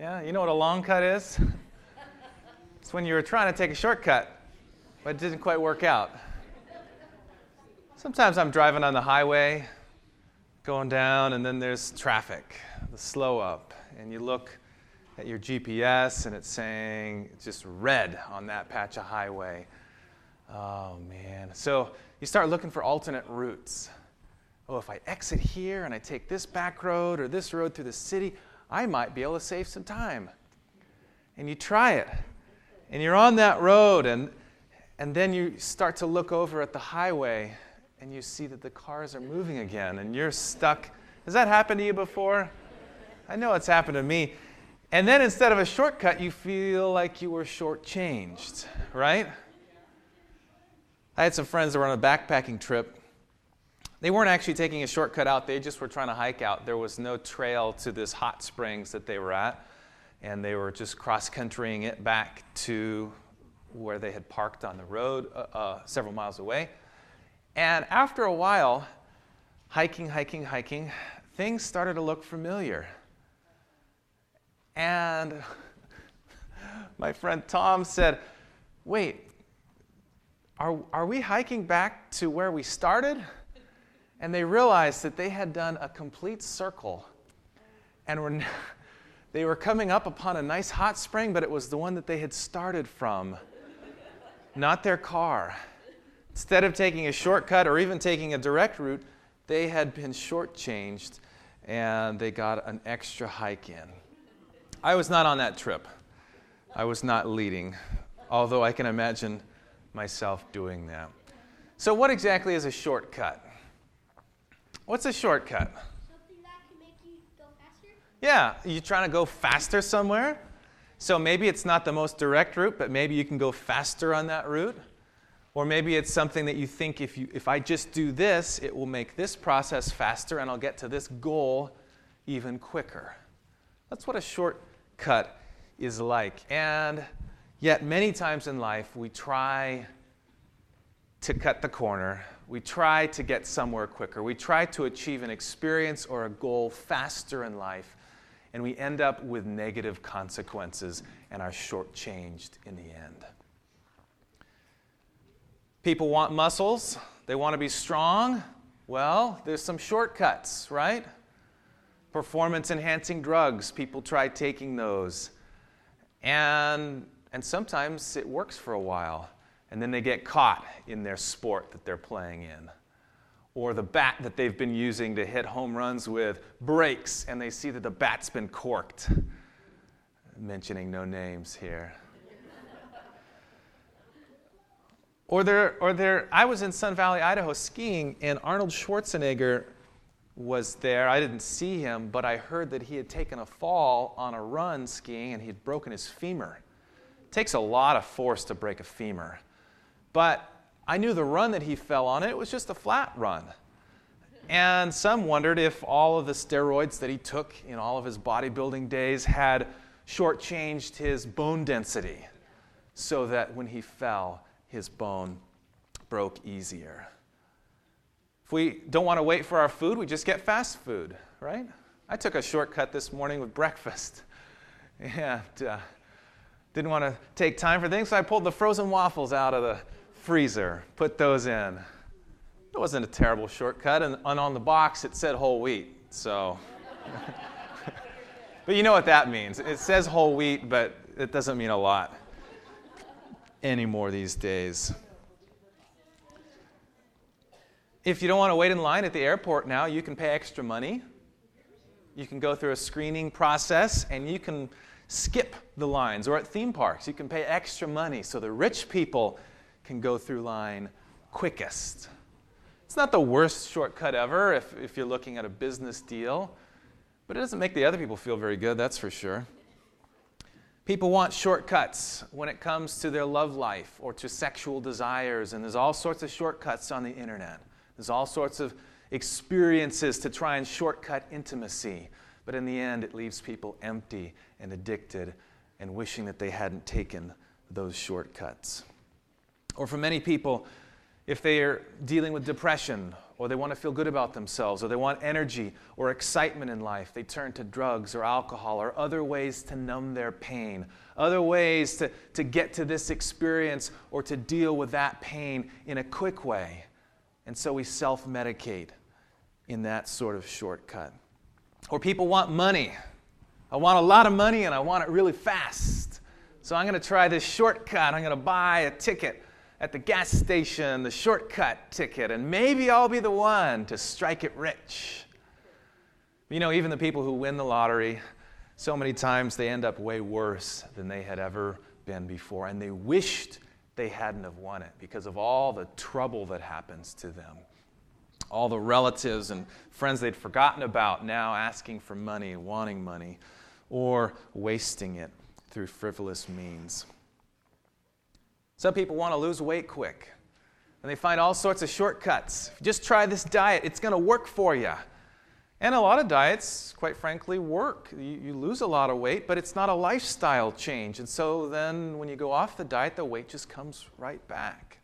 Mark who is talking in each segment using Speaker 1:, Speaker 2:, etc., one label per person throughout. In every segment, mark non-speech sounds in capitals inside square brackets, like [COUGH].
Speaker 1: Yeah, you know what a long cut is? [LAUGHS] It's when you were trying to take a shortcut, but it didn't quite work out. Sometimes I'm driving on the highway, going down, and then there's traffic, the slow up, and you look at your GPS and it's saying just red on that patch of highway. Oh man. So you start looking for alternate routes. Oh, if I exit here and I take this back road or this road through the city, I might be able to save some time. And you try it. And you're on that road, and, and then you start to look over at the highway and you see that the cars are moving again and you're stuck. Has that happened to you before? I know it's happened to me. And then instead of a shortcut, you feel like you were shortchanged, right? I had some friends that were on a backpacking trip. They weren't actually taking a shortcut out, they just were trying to hike out. There was no trail to this hot springs that they were at, and they were just cross countrying it back to where they had parked on the road uh, uh, several miles away. And after a while, hiking, hiking, hiking, things started to look familiar. And [LAUGHS] my friend Tom said, Wait, are, are we hiking back to where we started? And they realized that they had done a complete circle and were, [LAUGHS] they were coming up upon a nice hot spring, but it was the one that they had started from, not their car. Instead of taking a shortcut or even taking a direct route, they had been shortchanged and they got an extra hike in. I was not on that trip. I was not leading, although I can imagine myself doing that. So, what exactly is a shortcut? What's a shortcut?
Speaker 2: Something that can make you go faster?
Speaker 1: Yeah, you trying to go faster somewhere? So maybe it's not the most direct route, but maybe you can go faster on that route. Or maybe it's something that you think if, you, if I just do this, it will make this process faster and I'll get to this goal even quicker. That's what a shortcut is like. And yet, many times in life, we try to cut the corner. We try to get somewhere quicker. We try to achieve an experience or a goal faster in life. And we end up with negative consequences and are shortchanged in the end. People want muscles, they want to be strong. Well, there's some shortcuts, right? Performance enhancing drugs, people try taking those. And, and sometimes it works for a while, and then they get caught in their sport that they're playing in. Or the bat that they've been using to hit home runs with breaks, and they see that the bat's been corked. mentioning no names here. Or there, or there, I was in Sun Valley, Idaho skiing, and Arnold Schwarzenegger was there. I didn't see him, but I heard that he had taken a fall on a run skiing and he had broken his femur. It takes a lot of force to break a femur. But I knew the run that he fell on, it was just a flat run. And some wondered if all of the steroids that he took in all of his bodybuilding days had shortchanged his bone density so that when he fell, his bone broke easier. If we don't want to wait for our food, we just get fast food, right? I took a shortcut this morning with breakfast. [LAUGHS] And uh, didn't want to take time for things, so I pulled the frozen waffles out of the freezer, put those in. It wasn't a terrible shortcut, and, and on the box it said whole wheat, so. [LAUGHS] but you know what that means. It says whole wheat, but it doesn't mean a lot anymore these days. If you don't want to wait in line at the airport now, you can pay extra money. You can go through a screening process and you can skip the lines. Or at theme parks, you can pay extra money so the rich people can go through line quickest. It's not the worst shortcut ever if, if you're looking at a business deal, but it doesn't make the other people feel very good, that's for sure. People want shortcuts when it comes to their love life or to sexual desires, and there's all sorts of shortcuts on the internet. There's all sorts of experiences to try and shortcut intimacy, but in the end, it leaves people empty and addicted and wishing that they hadn't taken those shortcuts. Or for many people, if they are dealing with depression or they want to feel good about themselves or they want energy or excitement in life, they turn to drugs or alcohol or other ways to numb their pain, other ways to, to get to this experience or to deal with that pain in a quick way. And so we self medicate in that sort of shortcut. Or people want money. I want a lot of money and I want it really fast. So I'm going to try this shortcut. I'm going to buy a ticket at the gas station, the shortcut ticket, and maybe I'll be the one to strike it rich. You know, even the people who win the lottery, so many times they end up way worse than they had ever been before, and they wished they hadn't have won it because of all the trouble that happens to them. All the relatives and friends they'd forgotten about now asking for money, wanting money, or wasting it through frivolous means. Some people want to lose weight quick, and they find all sorts of shortcuts. just try this diet, it's going to work for you. And a lot of diets, quite frankly, work. You, you, lose a lot of weight, but it's not a lifestyle change. And so then when you go off the diet, the weight just comes right back.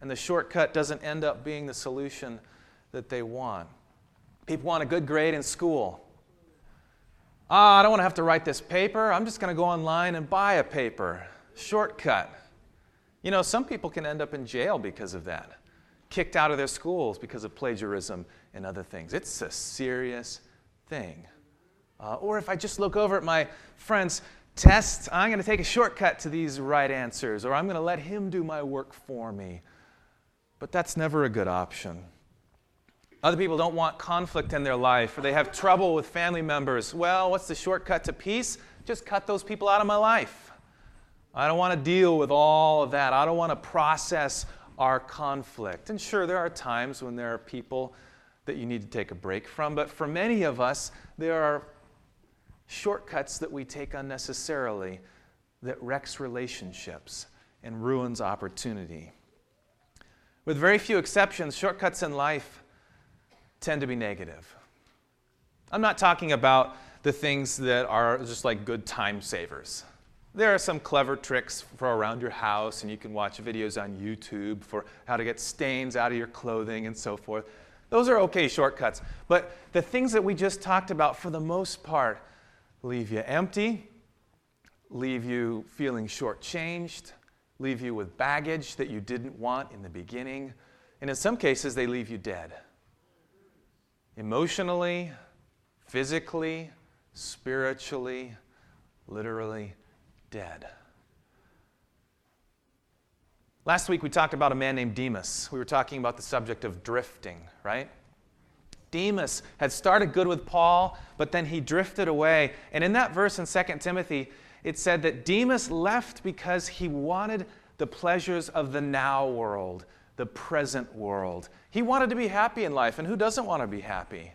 Speaker 1: And the shortcut doesn't end up being the solution that they want. People want a good grade in school. Ah, I don't want to have to write this paper. I'm just going to go online and buy a paper. Shortcut. You know, some people can end up in jail because of that, kicked out of their schools because of plagiarism and other things. It's a serious thing. Uh, or if I just look over at my friend's test, I'm going to take a shortcut to these right answers, or I'm going to let him do my work for me. But that's never a good option. Other people don't want conflict in their life, or they have trouble with family members. Well, what's the shortcut to peace? Just cut those people out of my life. I don't want to deal with all of that. I don't want to process our conflict. And sure, there are times when there are people that you need to take a break from, but for many of us, there are shortcuts that we take unnecessarily that wrecks relationships and ruins opportunity. With very few exceptions, shortcuts in life tend to be negative. I'm not talking about the things that are just like good time savers. There are some clever tricks for around your house, and you can watch videos on YouTube for how to get stains out of your clothing and so forth. Those are okay shortcuts. But the things that we just talked about, for the most part, leave you empty, leave you feeling shortchanged, leave you with baggage that you didn't want in the beginning, and in some cases, they leave you dead. Emotionally, physically, spiritually, literally dead. Last week we talked about a man named Demas. We were talking about the subject of drifting, right? Demas had started good with Paul, but then he drifted away. And in that verse in 2 Timothy, it said that Demas left because he wanted the pleasures of the now world, the present world. He wanted to be happy in life, and who doesn't want to be happy?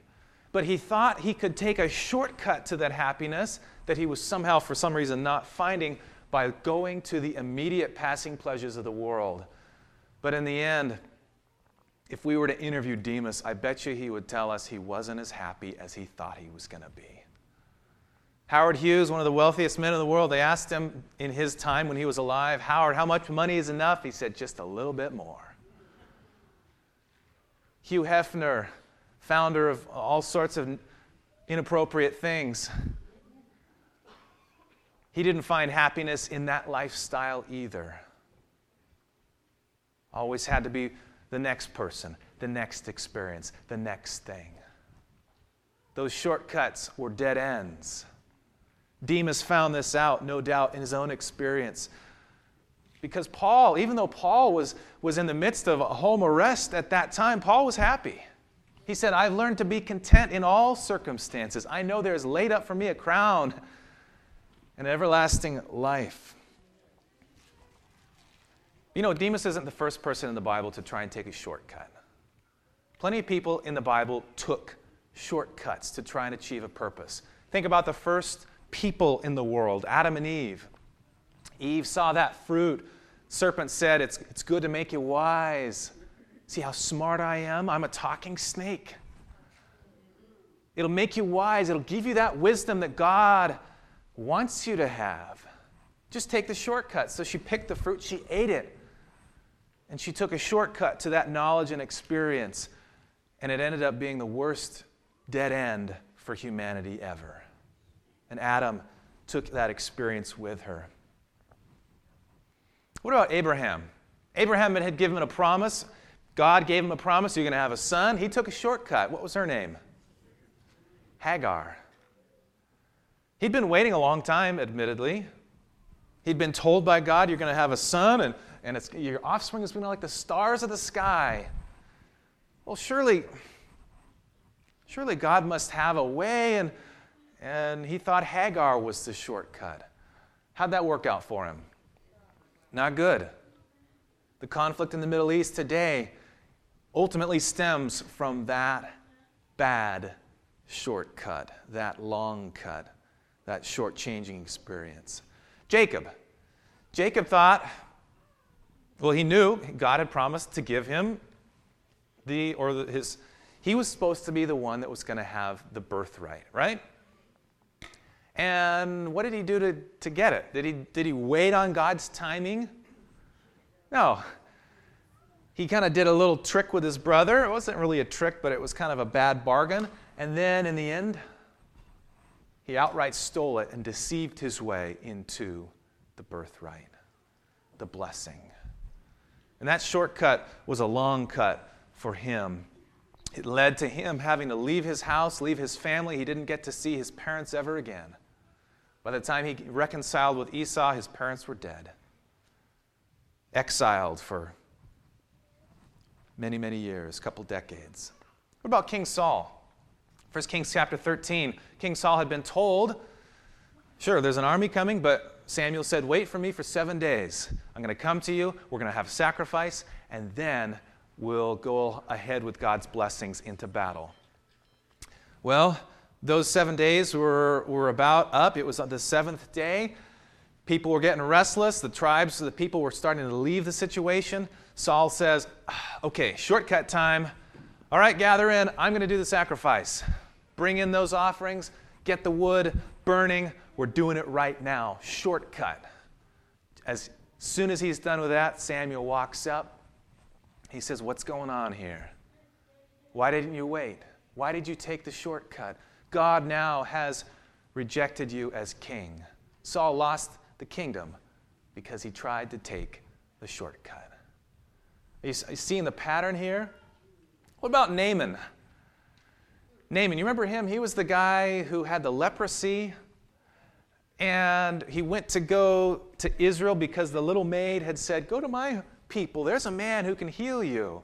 Speaker 1: But he thought he could take a shortcut to that happiness that he was somehow, for some reason, not finding by going to the immediate passing pleasures of the world. But in the end, if we were to interview Demas, I bet you he would tell us he wasn't as happy as he thought he was going to be. Howard Hughes, one of the wealthiest men in the world, they asked him in his time when he was alive, Howard, how much money is enough? He said, just a little bit more. Hugh Hefner, founder of all sorts of inappropriate things, he didn't find happiness in that lifestyle either. Always had to be the next person, the next experience, the next thing. Those shortcuts were dead ends. Demas found this out, no doubt, in his own experience. Because Paul, even though Paul was, was in the midst of a home arrest at that time, Paul was happy. He said, I've learned to be content in all circumstances. I know there is laid up for me a crown and everlasting life. You know, Demas isn't the first person in the Bible to try and take a shortcut. Plenty of people in the Bible took shortcuts to try and achieve a purpose. Think about the first people in the world, Adam and Eve. Eve saw that fruit. Serpent said, It's, it's good to make you wise. See how smart I am? I'm a talking snake. It'll make you wise. It'll give you that wisdom that God wants you to have. Just take the shortcut. So she picked the fruit, she ate it. And she took a shortcut to that knowledge and experience, and it ended up being the worst dead end for humanity ever. And Adam took that experience with her. What about Abraham? Abraham had given a promise. God gave him a promise you're going to have a son. He took a shortcut. What was her name? Hagar. He'd been waiting a long time, admittedly. He'd been told by God, You're going to have a son, and, and your offspring is going to be like the stars of the sky. Well, surely, surely God must have a way, and, and he thought Hagar was the shortcut. How'd that work out for him? Not good. The conflict in the Middle East today ultimately stems from that bad shortcut, that long cut, that short-changing experience. Jacob. Jacob thought, well, he knew God had promised to give him the, or his, he was supposed to be the one that was going to have the birthright, right? And what did he do to, to get it? Did he, did he wait on God's timing? No. He kind of did a little trick with his brother. It wasn't really a trick, but it was kind of a bad bargain. And then in the end, he outright stole it and deceived his way into the birthright, the blessing. And that shortcut was a long cut for him. It led to him having to leave his house, leave his family. He didn't get to see his parents ever again. By the time he reconciled with Esau, his parents were dead, exiled for many, many years, couple decades. What about King Saul? 1 Kings chapter 13. King Saul had been told, sure, there's an army coming, but Samuel said, wait for me for seven days. I'm going to come to you, we're going to have sacrifice, and then we'll go ahead with God's blessings into battle. Well, those seven days were, were about up. It was on the seventh day. People were getting restless. The tribes, the people were starting to leave the situation. Saul says, Okay, shortcut time. All right, gather in. I'm going to do the sacrifice. Bring in those offerings, get the wood burning. We're doing it right now. Shortcut. As soon as he's done with that, Samuel walks up. He says, What's going on here? Why didn't you wait? Why did you take the shortcut? God now has rejected you as king. Saul lost the kingdom because he tried to take the shortcut. Are you, seeing the pattern here? What about Naaman? Naaman, you remember him? He was the guy who had the leprosy, and he went to go to Israel because the little maid had said, Go to my people. There's a man who can heal you.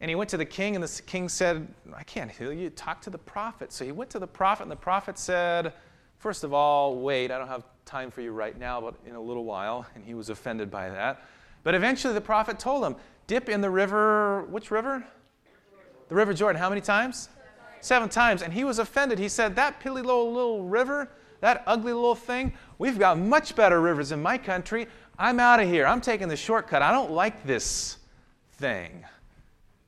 Speaker 1: And he went to the king, and the king said, I can't heal you. Talk to the prophet. So he went to the prophet, and the prophet said, First of all, wait, I don't have time for you right now, but in a little while. And he was offended by that. But eventually the prophet told him, Dip in the river, which river? The River Jordan. How many times? Seven times. And he was offended. He said, That pilly little, little river, that ugly little thing, we've got much better rivers in my country. I'm out of here. I'm taking the shortcut. I don't like this thing.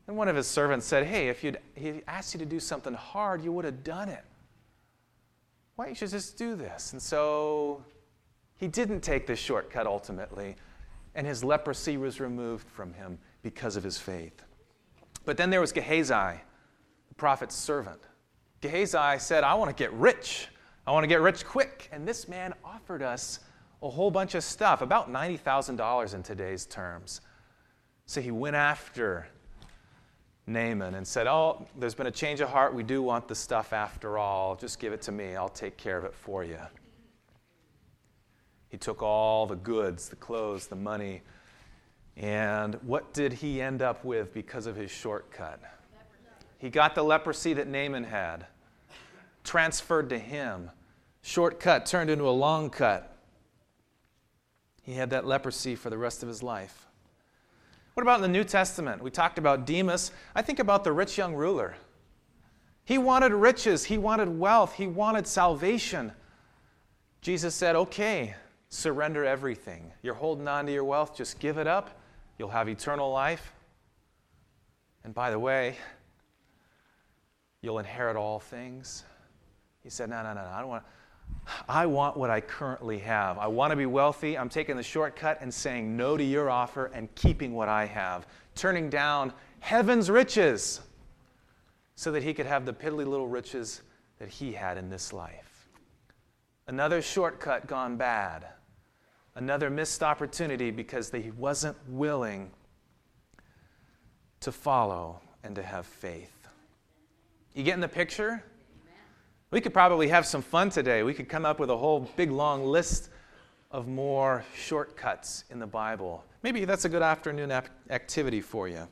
Speaker 1: And one of his servants said, Hey, if you'd, he asked you to do something hard, you would have done it. Why don't you just do this? And so he didn't take this shortcut ultimately, and his leprosy was removed from him because of his faith. But then there was Gehazi, the prophet's servant. Gehazi said, I want to get rich. I want to get rich quick. And this man offered us a whole bunch of stuff, about $90,000 in today's terms. So he went after Naaman and said, Oh, there's been a change of heart. We do want the stuff after all. Just give it to me. I'll take care of it for you. He took all the goods, the clothes, the money. And what did he end up with because of his shortcut? He got the leprosy that Naaman had, transferred to him. Shortcut turned into a long cut. He had that leprosy for the rest of his life. What about in the New Testament? We talked about Demas. I think about the rich young ruler. He wanted riches, he wanted wealth, he wanted salvation. Jesus said, Okay, surrender everything. You're holding on to your wealth, just give it up. You'll have eternal life. And by the way, you'll inherit all things. He said, No, no, no, I don't want I want what I currently have. I want to be wealthy. I'm taking the shortcut and saying no to your offer and keeping what I have, turning down heaven's riches so that he could have the piddly little riches that he had in this life. Another shortcut gone bad. Another missed opportunity because he wasn't willing to follow and to have faith. You getting the picture? We could probably have some fun today. We could come up with a whole big long list of more shortcuts in the Bible. Maybe that's a good afternoon activity for you.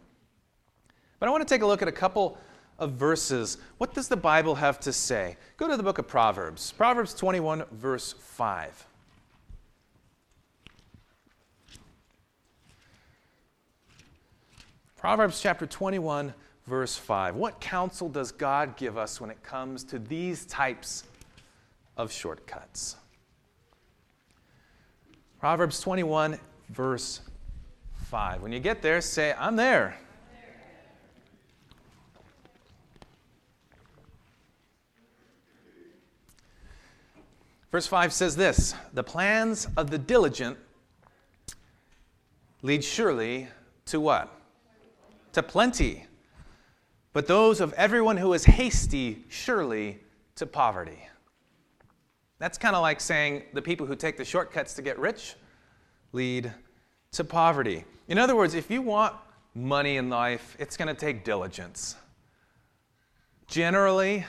Speaker 1: But I want to take a look at a couple of verses. What does the Bible have to say? Go to the book of Proverbs, Proverbs 21, verse 5. Proverbs chapter 21, verse 5. What counsel does God give us when it comes to these types of shortcuts? Proverbs 21, verse 5. When you get there, say, I'm there. Verse 5 says this The plans of the diligent lead surely to what? To plenty but those of everyone who is hasty surely to poverty. That's kind of like saying the people who take the shortcuts to get rich lead to poverty. In other words, if you want money in life, it's going to take diligence. Generally,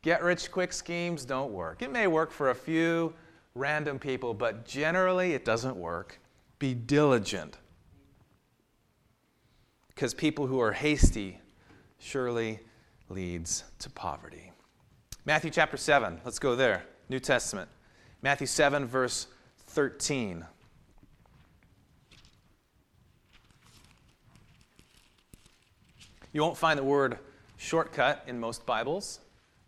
Speaker 1: get rich quick schemes don't work. It may work for a few random people, but generally it doesn't work. Be diligent. Because people who are hasty surely leads to poverty. Matthew chapter 7, let's go there. New Testament. Matthew 7, verse 13. You won't find the word shortcut in most Bibles.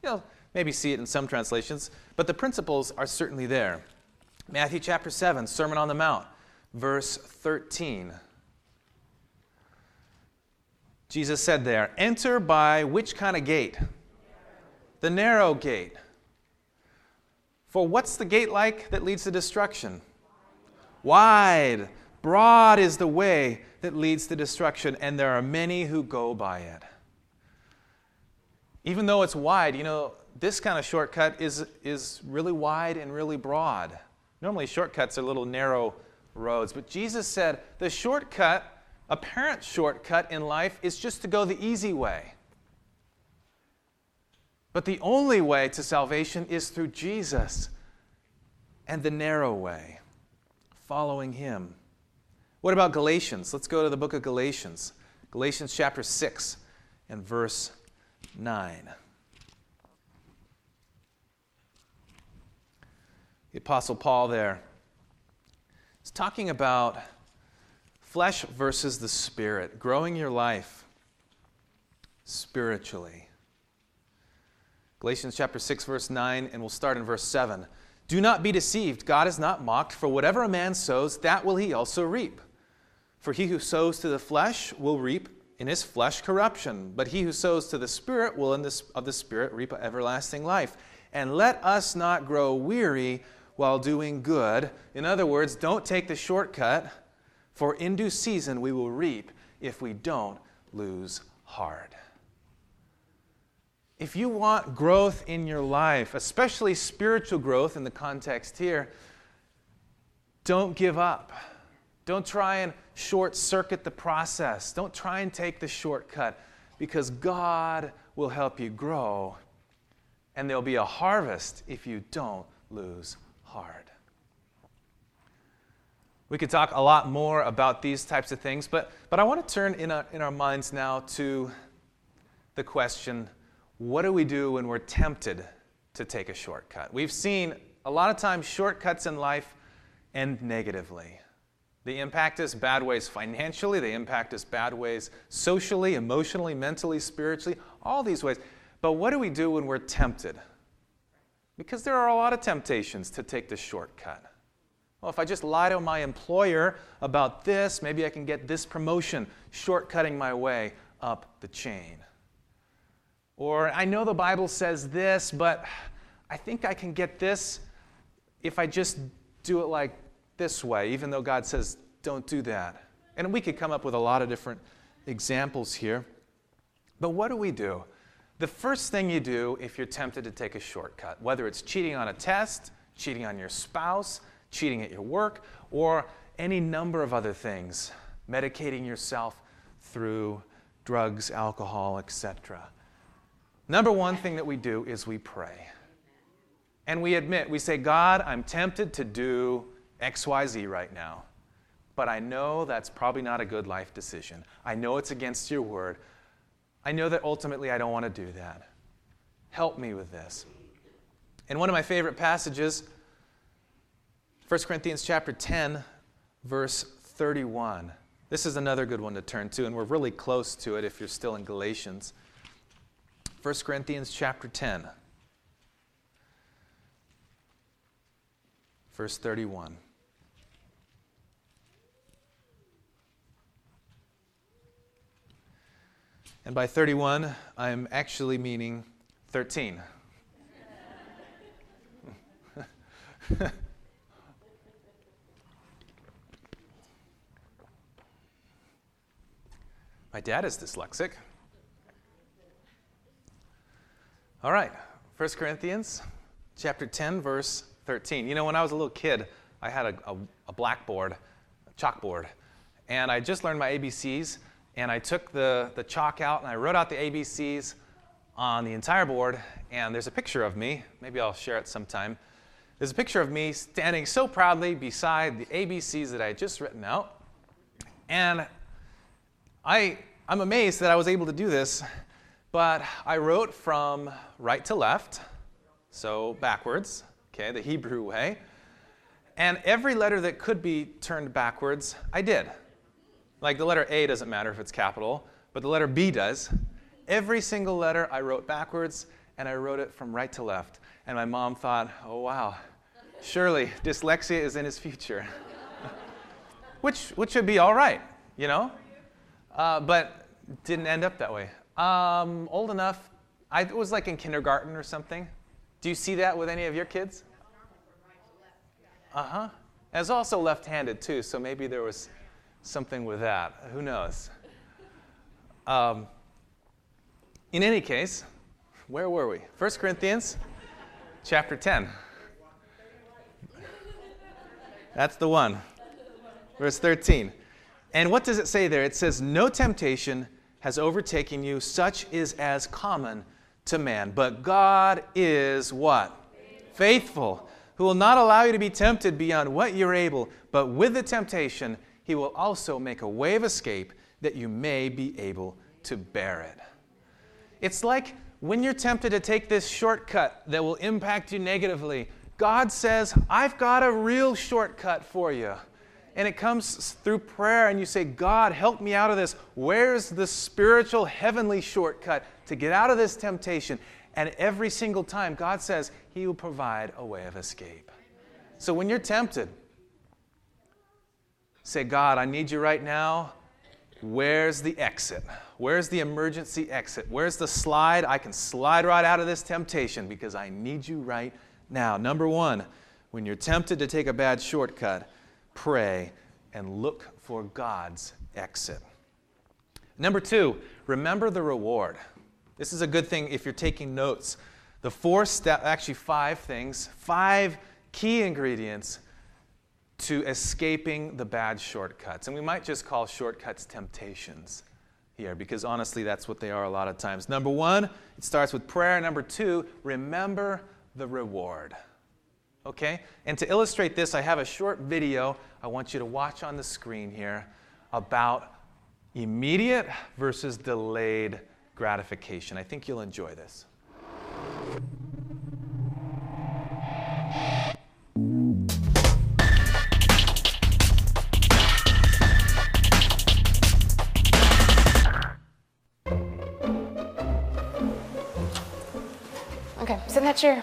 Speaker 1: You'll maybe see it in some translations, but the principles are certainly there. Matthew chapter 7, Sermon on the Mount, verse 13. Jesus said there, enter by which kind of gate? The narrow gate. For what's the gate like that leads to destruction? Wide, broad is the way that leads to destruction, and there are many who go by it. Even though it's wide, you know, this kind of shortcut is, is really wide and really broad. Normally, shortcuts are little narrow roads, but Jesus said the shortcut apparent shortcut in life is just to go the easy way. But the only way to salvation is through Jesus and the narrow way, following Him. What about Galatians? Let's go to the book of Galatians. Galatians chapter 6 and verse 9. The Apostle Paul there is talking about flesh versus the spirit, growing your life spiritually. Galatians chapter 6 verse 9 and we'll start in verse 7. Do not be deceived, God is not mocked, for whatever a man sows, that will he also reap. For he who sows to the flesh will reap in his flesh corruption, but he who sows to the spirit will in of the spirit reap everlasting life. And let us not grow weary while doing good. In other words, don't take the shortcut for in due season we will reap if we don't lose heart. If you want growth in your life, especially spiritual growth in the context here, don't give up. Don't try and short circuit the process. Don't try and take the shortcut because God will help you grow and there'll be a harvest if you don't lose heart. We could talk a lot more about these types of things, but, but I want to turn in, a, in our minds now to the question what do we do when we're tempted to take a shortcut? We've seen a lot of times shortcuts in life end negatively. They impact us bad ways financially, they impact us bad ways socially, emotionally, mentally, spiritually, all these ways. But what do we do when we're tempted? Because there are a lot of temptations to take the shortcut. Well, if I just lie to my employer about this, maybe I can get this promotion, shortcutting my way up the chain. Or I know the Bible says this, but I think I can get this if I just do it like this way, even though God says, don't do that? And we could come up with a lot of different examples here. But what do we do? The first thing you do if you're tempted to take a shortcut, whether it's cheating on a test, cheating on your spouse, cheating at your work, or any number of other things, medicating yourself through drugs, alcohol, etc. Number one thing that we do is we pray. And we admit, we say, God, I'm tempted to do XYZ right now, but I know that's probably not a good life decision. I know it's against your word. I know that ultimately I don't want to do that. Help me with this. And one of my favorite passages, 1 Corinthians chapter 10, verse 31. This is another good one to turn to, and we're really close to it if you're still in Galatians. 1 Corinthians chapter 10, verse 31. And by 31, I'm actually meaning 13. [LAUGHS] My dad is dyslexic. All right, 1 Corinthians chapter 10, verse 13. You know, when I was a little kid, I had a, a, a blackboard, a chalkboard, and I just learned my ABCs, and I took the, the chalk out and I wrote out the ABCs on the entire board, and there's a picture of me. Maybe I'll share it sometime. There's a picture of me standing so proudly beside the ABCs that I had just written out. And I, I'm amazed that I was able to do this but I wrote from right to left, so backwards, okay, the Hebrew way. And every letter that could be turned backwards, I did. Like the letter A doesn't matter if it's capital, but the letter B does. Every single letter I wrote backwards, and I wrote it from right to left. And my mom thought, oh, wow, surely dyslexia is in his future. [LAUGHS] which, which would be all right, you know? Uh, but didn't end up that way. Um, old enough. I was like in kindergarten or something. Do you see that with any of your kids? Uh huh. I was also left handed too, so maybe there was something with that. Who knows? Um, in any case, where were we? 1 Corinthians chapter 10. That's the one. Verse 13. And what does it say there? It says, No temptation has overtaken you, such is as common to man. But God is what? Faithful. Faithful, who will not allow you to be tempted beyond what you're able, but with the temptation, he will also make a way of escape that you may be able to bear it. It's like when you're tempted to take this shortcut that will impact you negatively, God says, I've got a real shortcut for you and it comes through prayer, and you say, God, help me out of this. Where's the spiritual, heavenly shortcut to get out of this temptation? And every single time, God says He will provide a way of escape. So when you're tempted, say, God, I need you right now. Where's the exit? Where's the emergency exit? Where's the slide? I can slide right out of this temptation because I need you right now. Number one, when you're tempted to take a bad shortcut, pray, and look for God's exit. Number two, remember the reward. This is a good thing if you're taking notes. The four step, actually, five things, five key ingredients to escaping the bad shortcuts. And we might just call shortcuts temptations here because honestly, that's what they are a lot of times. Number one, it starts with prayer. Number two, remember the reward. Okay? And to illustrate this, I have a short video I want you to watch on the screen here about immediate versus delayed gratification. I think you'll enjoy this.
Speaker 3: Okay, sit in that chair.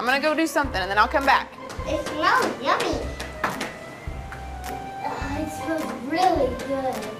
Speaker 3: I'm gonna go do something and then I'll come back.
Speaker 2: It smells yummy. Uh, it smells really good.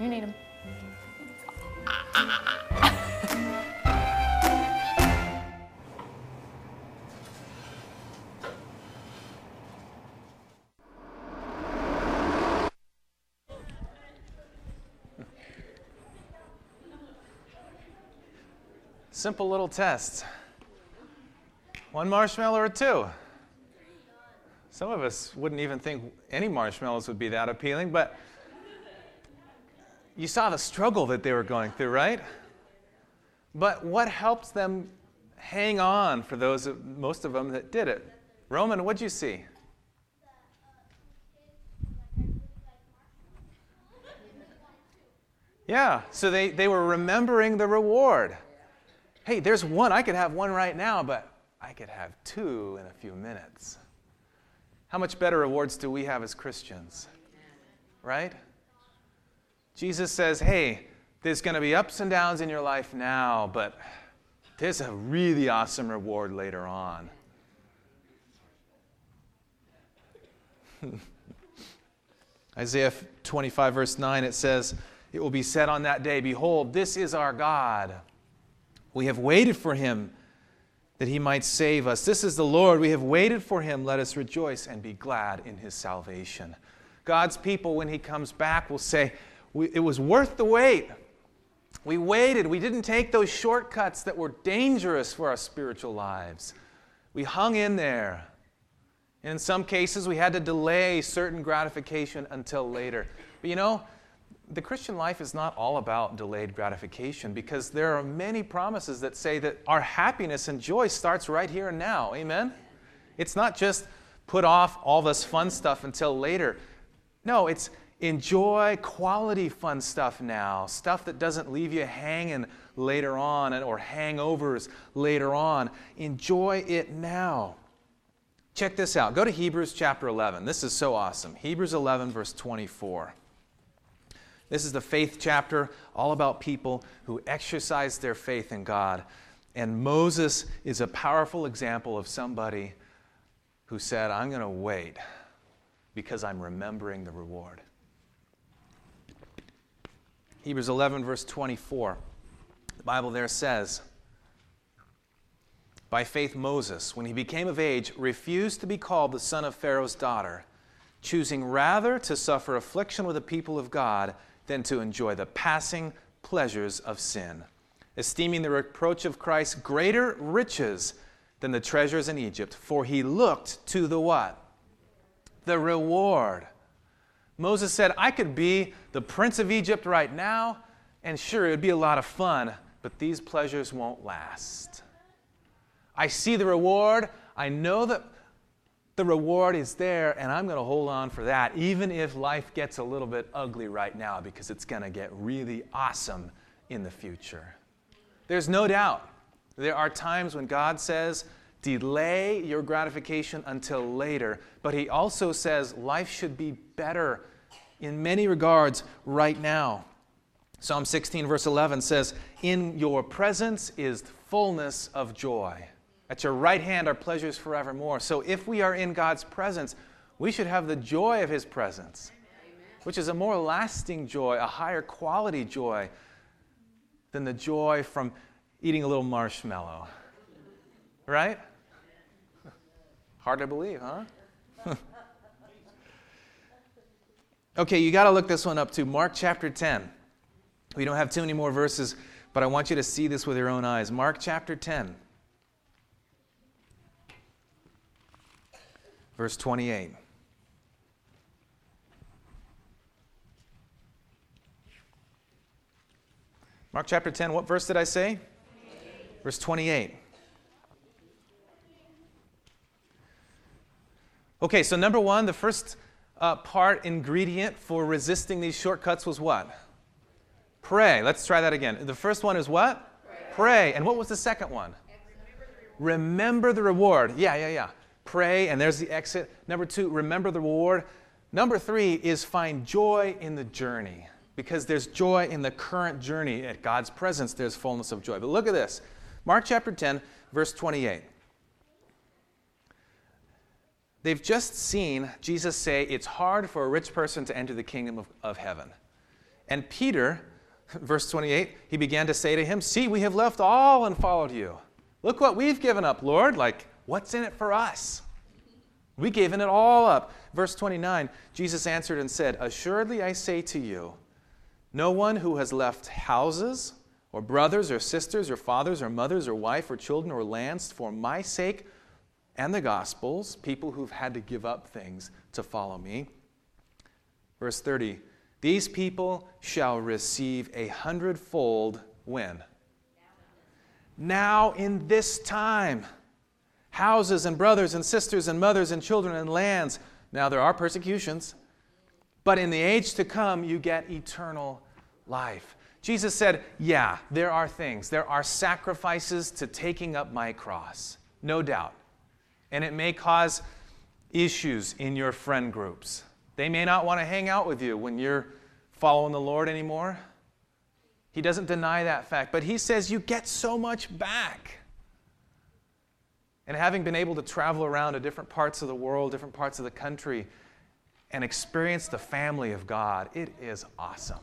Speaker 3: You need them.
Speaker 1: Simple little test. One marshmallow or two? Some of us wouldn't even think any marshmallows would be that appealing, but you saw the struggle that they were going through, right? But what helped them hang on for those, most of them that did it? Roman, what'd you see? Yeah, so they, they were remembering the reward. Hey, there's one. I could have one right now, but I could have two in a few minutes. How much better rewards do we have as Christians? Right? Jesus says, hey, there's going to be ups and downs in your life now, but there's a really awesome reward later on. [LAUGHS] Isaiah 25, verse 9, it says, It will be said on that day, Behold, this is our God. We have waited for him that he might save us. This is the Lord. We have waited for him. Let us rejoice and be glad in his salvation. God's people, when he comes back, will say, It was worth the wait. We waited. We didn't take those shortcuts that were dangerous for our spiritual lives. We hung in there. And in some cases, we had to delay certain gratification until later. But you know, the Christian life is not all about delayed gratification because there are many promises that say that our happiness and joy starts right here and now. Amen? It's not just put off all this fun stuff until later. No, it's enjoy quality fun stuff now, stuff that doesn't leave you hanging later on or hangovers later on. Enjoy it now. Check this out. Go to Hebrews chapter 11. This is so awesome. Hebrews 11, verse 24. This is the faith chapter, all about people who exercise their faith in God. And Moses is a powerful example of somebody who said, I'm going to wait because I'm remembering the reward. Hebrews 11, verse 24. The Bible there says, By faith, Moses, when he became of age, refused to be called the son of Pharaoh's daughter choosing rather to suffer affliction with the people of God than to enjoy the passing pleasures of sin, esteeming the reproach of Christ greater riches than the treasures in Egypt, for he looked to the what? The reward. Moses said, I could be the prince of Egypt right now, and sure, it would be a lot of fun, but these pleasures won't last. I see the reward. I know that the reward is there, and I'm going to hold on for that, even if life gets a little bit ugly right now, because it's going to get really awesome in the future. There's no doubt. There are times when God says, delay your gratification until later, but He also says life should be better in many regards right now. Psalm 16, verse 11 says, In your presence is fullness of joy. At your right hand are pleasures forevermore. So if we are in God's presence, we should have the joy of His presence, which is a more lasting joy, a higher quality joy than the joy from eating a little marshmallow. Right? [LAUGHS] Hard to believe, huh? [LAUGHS] okay, you got to look this one up too. Mark chapter 10. We don't have too many more verses, but I want you to see this with your own eyes. Mark chapter 10. verse 28. Mark chapter 10, what verse did I say? 28. Verse 28. Okay, so number one, the first uh, part ingredient for resisting these shortcuts was what? Pray. Let's try that again. The first one is what? Pray. Pray. And what was the second one? Remember the reward. Yeah, yeah, yeah pray, and there's the exit. Number two, remember the reward. Number three is find joy in the journey because there's joy in the current journey. At God's presence, there's fullness of joy. But look at this Mark chapter 10, verse 28. They've just seen Jesus say it's hard for a rich person to enter the kingdom of, of heaven. And Peter, verse 28, he began to say to him, See, we have left all and followed you. Look what we've given up, Lord. Like, What's in it for us? We given it all up. Verse 29 Jesus answered and said, Assuredly I say to you, no one who has left houses, or brothers, or sisters, or fathers, or mothers, or wife, or children, or lands for my sake and the gospel's, people who've had to give up things to follow me. Verse 30 These people shall receive a hundredfold when? Now in this time houses and brothers and sisters and mothers and children and lands. Now, there are persecutions, but in the age to come, you get eternal life. Jesus said, Yeah, there are things. There are sacrifices to taking up my cross, no doubt. And it may cause issues in your friend groups. They may not want to hang out with you when you're following the Lord anymore. He doesn't deny that fact, but he says you get so much back. And having been able to travel around to different parts of the world, different parts of the country, and experience the family of God, it is awesome.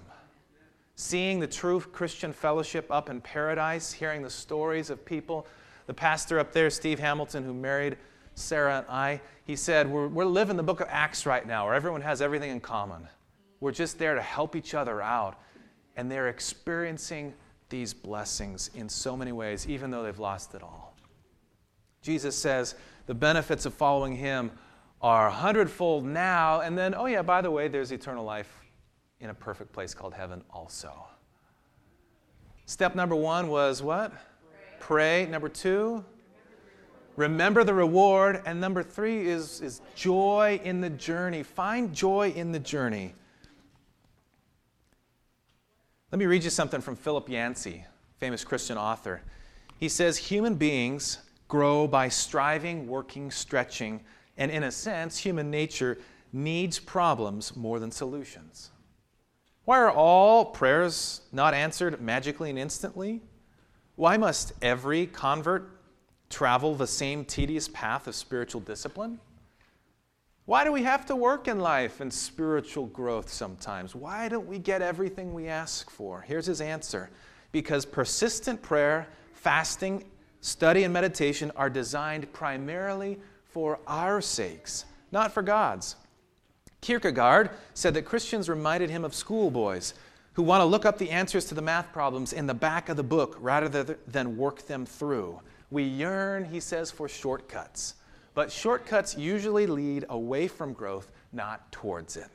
Speaker 1: Seeing the true Christian fellowship up in paradise, hearing the stories of people. The pastor up there, Steve Hamilton, who married Sarah and I, he said, We're, we're living the book of Acts right now, where everyone has everything in common. We're just there to help each other out. And they're experiencing these blessings in so many ways, even though they've lost it all. Jesus says the benefits of following him are a hundredfold now, and then, oh, yeah, by the way, there's eternal life in a perfect place called heaven also. Step number one was what? Pray. Pray. Number two, remember the reward. And number three is, is joy in the journey. Find joy in the journey. Let me read you something from Philip Yancey, famous Christian author. He says, Human beings grow by striving, working, stretching, and in a sense, human nature needs problems more than solutions. Why are all prayers not answered magically and instantly? Why must every convert travel the same tedious path of spiritual discipline? Why do we have to work in life and spiritual growth sometimes? Why don't we get everything we ask for? Here's his answer because persistent prayer, fasting, Study and meditation are designed primarily for our sakes, not for God's. Kierkegaard said that Christians reminded him of schoolboys who want to look up the answers to the math problems in the back of the book rather than work them through. We yearn, he says, for shortcuts. But shortcuts usually lead away from growth, not towards it.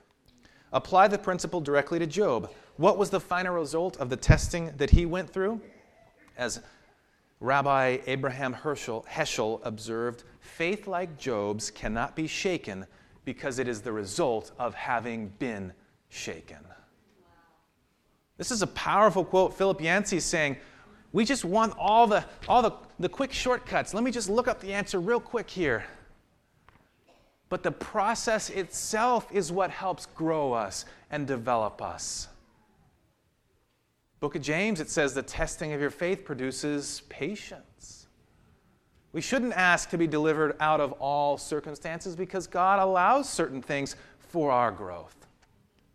Speaker 1: Apply the principle directly to Job. What was the final result of the testing that he went through? As Rabbi Abraham Herschel, Heschel observed, faith like Job's cannot be shaken because it is the result of having been shaken. This is a powerful quote. Philip Yancey saying, We just want all the, all the, the quick shortcuts. Let me just look up the answer real quick here. But the process itself is what helps grow us and develop us. Book of James, it says the testing of your faith produces patience. We shouldn't ask to be delivered out of all circumstances because God allows certain things for our growth.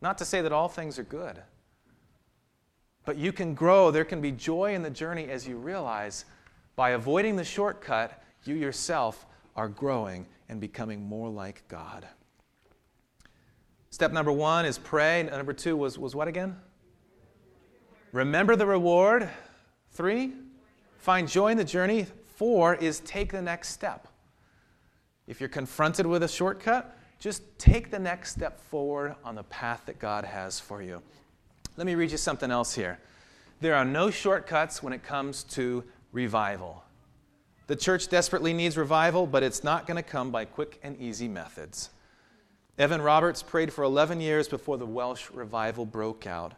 Speaker 1: Not to say that all things are good. But you can grow. There can be joy in the journey as you realize by avoiding the shortcut, you yourself are growing and becoming more like God. Step number one is pray. Number two was, was what again? Remember the reward. Three, find joy in the journey. Four is take the next step. If you're confronted with a shortcut, just take the next step forward on the path that God has for you. Let me read you something else here. There are no shortcuts when it comes to revival. The church desperately needs revival, but it's not going to come by quick and easy methods. Evan Roberts prayed for 11 years before the Welsh revival broke out,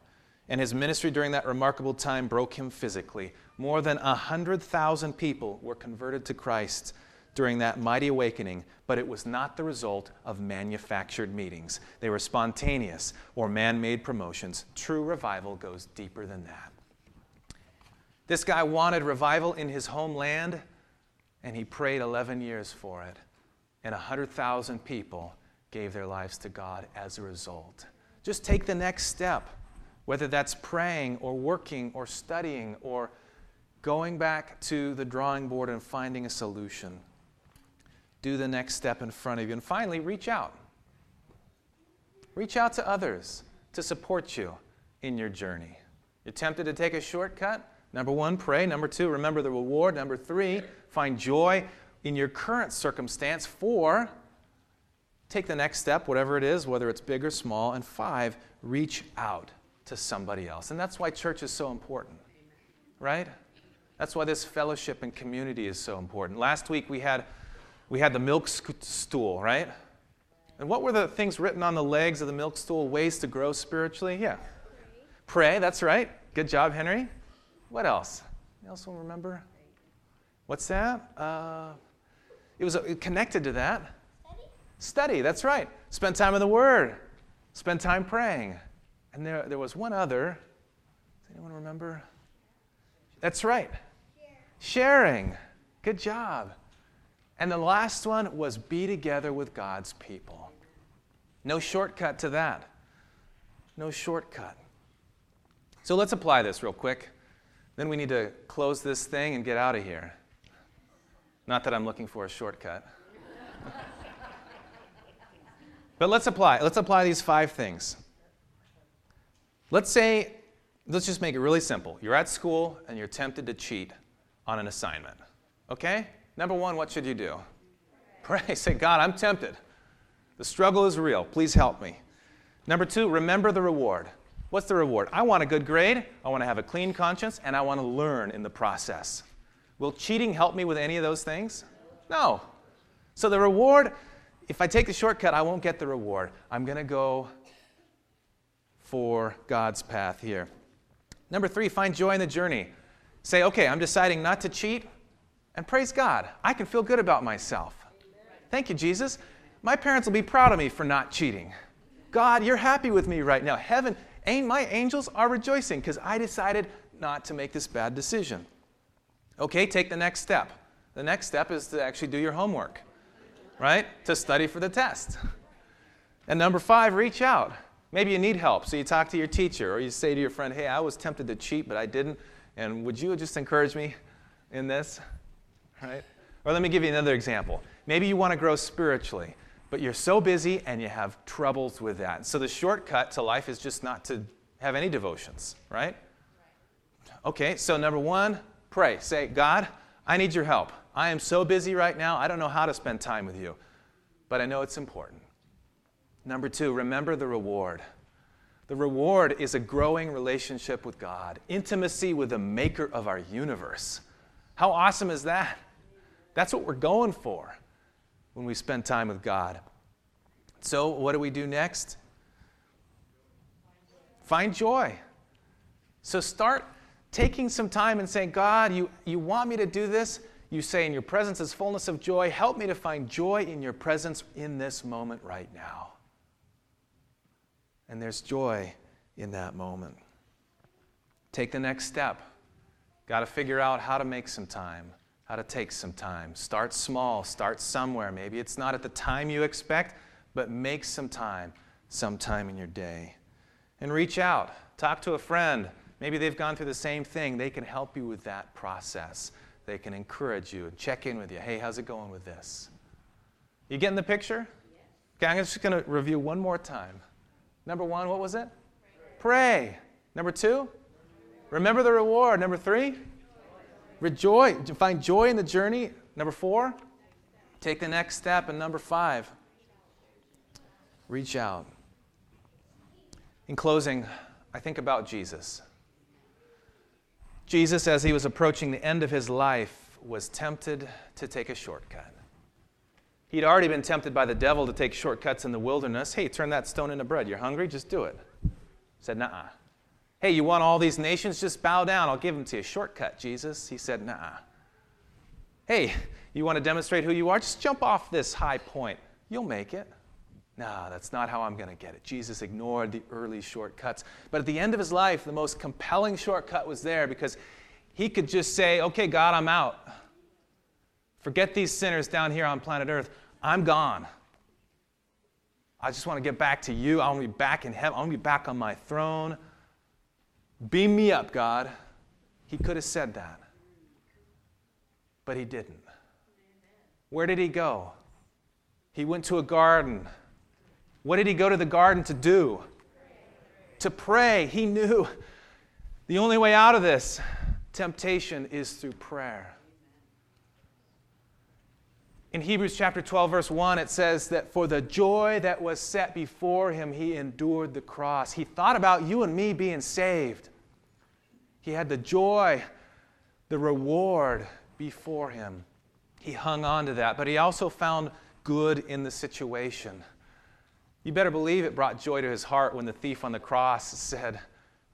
Speaker 1: and his ministry during that remarkable time broke him physically. More than 100,000 people were converted to Christ during that mighty awakening, but it was not the result of manufactured meetings. They were spontaneous or man made promotions. True revival goes deeper than that. This guy wanted revival in his homeland, and he prayed 11 years for it. And 100,000 people gave their lives to God as a result. Just take the next step, whether that's praying or working or studying or going back to the drawing board and finding a solution do the next step in front of you. And finally, reach out. Reach out to others to support you in your journey. You're tempted to take a shortcut? Number one, pray. Number two, remember the reward. Number three, find joy in your current circumstance. Four, take the next step, whatever it is, whether it's big or small. And five, reach out to somebody else. And that's why church is so important, right? That's why this fellowship and community is so important. Last week we had we had the milk stool, right? And what were the things written on the legs of the milk stool? Ways to grow spiritually? Yeah. Pray, that's right. Good job, Henry. What else? You will remember? What's that? Uh, it was connected to that. Study. Study, that's right. Spend time in the Word. Spend time praying. And there, there was one other. Does anyone remember? That's right. Sharing. Good job. And the last one was be together with God's people. No shortcut to that. No shortcut. So let's apply this real quick. Then we need to close this thing and get out of here. Not that I'm looking for a shortcut. [LAUGHS] but let's apply. Let's apply these five things. Let's say, let's just make it really simple. You're at school and you're tempted to cheat on an assignment. Okay? Number one, what should you do? Pray. [LAUGHS] Say, God, I'm tempted. The struggle is real. Please help me. Number two, remember the reward. What's the reward? I want a good grade, I want to have a clean conscience, and I want to learn in the process. Will cheating help me with any of those things? No. So the reward, if I take the shortcut, I won't get the reward. I'm going to go for God's path here. Number three, find joy in the journey. Say, okay, I'm deciding not to cheat. And praise God, I can feel good about myself. Thank you, Jesus. My parents will be proud of me for not cheating. God, you're happy with me right now. Heaven, my angels are rejoicing because I decided not to make this bad decision. Okay, take the next step. The next step is to actually do your homework, right? To study for the test. And number five, reach out. Maybe you need help, so you talk to your teacher or you say to your friend, hey, I was tempted to cheat, but I didn't. And would you just encourage me in this? Right? Or let me give you another example. Maybe you want to grow spiritually. but you're so busy and you have troubles with that. So the shortcut to life is just not to have any devotions, right? Okay, so number one, pray. Say, God, I need your help. I am so busy right now, I don't know how to spend time with you, but I know it's important. Number two, remember the reward. The reward is a growing relationship with God, intimacy with the maker of our universe. How awesome is that? That's what we're going for when we spend time with God. So, what do we do next? Find joy. So, start taking some time and saying, God, you, you want me to do this? You say, In your presence is fullness of joy. Help me to find joy in your presence in this moment right now. And there's joy in that moment. Take the next step. Got to figure out how to make some time, how to take some time. Start small, start somewhere. Maybe it's not at the time you expect, but make some time sometime in your day. And reach out, talk to a friend. Maybe they've gone through the same thing. They can help you with that process. They can encourage you and check in with you. Hey, how's it going with this? You getting the picture? Okay, I'm just going to review one more time. Number one, what was it? Pray. Pray. Number two, remember the reward. Number three, rejoice. Find joy in the journey. Number four, take the next step. And number five, reach out. In closing, I think about Jesus. Jesus, as he was approaching the end of his life, was tempted to take a shortcut. He'd already been tempted by the devil to take shortcuts in the wilderness. Hey, turn that stone into bread. You're hungry? Just do it. Said, nah. Hey, you want all these nations? Just bow down. I'll give them to you. Shortcut, Jesus. He said, nah. Hey, you want to demonstrate who you are? Just jump off this high point. You'll make it. No, that's not how I'm going to get it. Jesus ignored the early shortcuts. But at the end of his life, the most compelling shortcut was there because he could just say, okay, God, I'm out. Forget these sinners down here on planet Earth. I'm gone. I just want to get back to you. I want to be back in heaven. I want to be back on my throne. Beam me up, God. He could have said that. But he didn't. Where did he go? He went to a garden. What did he go to the garden to do? To pray. He knew the only way out of this temptation is through prayer. In Hebrews chapter 12, verse 1, it says that for the joy that was set before him, he endured the cross. He thought about you and me being saved. He had the joy, the reward before him. He hung on to that, but he also found good in the situation. You better believe it brought joy to his heart when the thief on the cross said,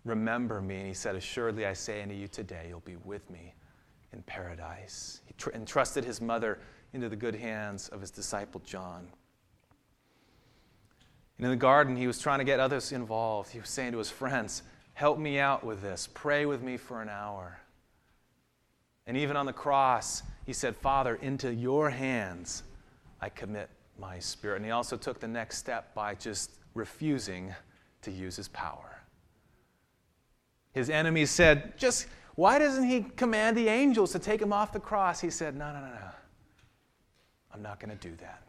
Speaker 1: Remember me. And he said, Assuredly I say unto you today, you'll be with me in paradise. He tr- entrusted his mother into the good hands of his disciple John. And in the garden, he was trying to get others involved. He was saying to his friends, Help me out with this. Pray with me for an hour. And even on the cross, he said, Father, into your hands I commit my spirit. And he also took the next step by just refusing to use his power. His enemies said, Just why doesn't he command the angels to take him off the cross? He said, No, no, no, no. I'm not going to do that.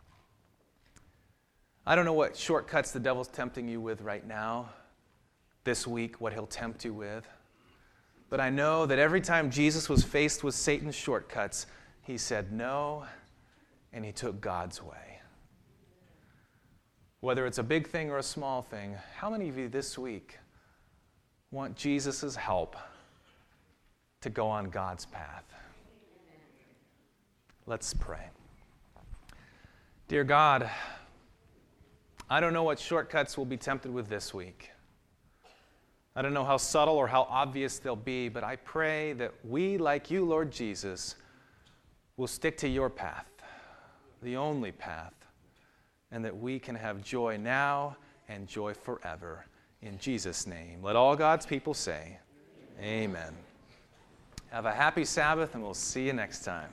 Speaker 1: I don't know what shortcuts the devil's tempting you with right now, this week, what he'll tempt you with. But I know that every time Jesus was faced with Satan's shortcuts, he said no, and he took God's way. Whether it's a big thing or a small thing, how many of you this week want Jesus' help to go on God's path? Let's pray. Dear God, I don't know what shortcuts we'll be tempted with this week. I don't know how subtle or how obvious they'll be, but I pray that we, like you, Lord Jesus, will stick to your path, the only path, and that we can have joy now and joy forever. In Jesus' name. Let all God's people say, Amen. Amen. Have a happy Sabbath, and we'll see you next time.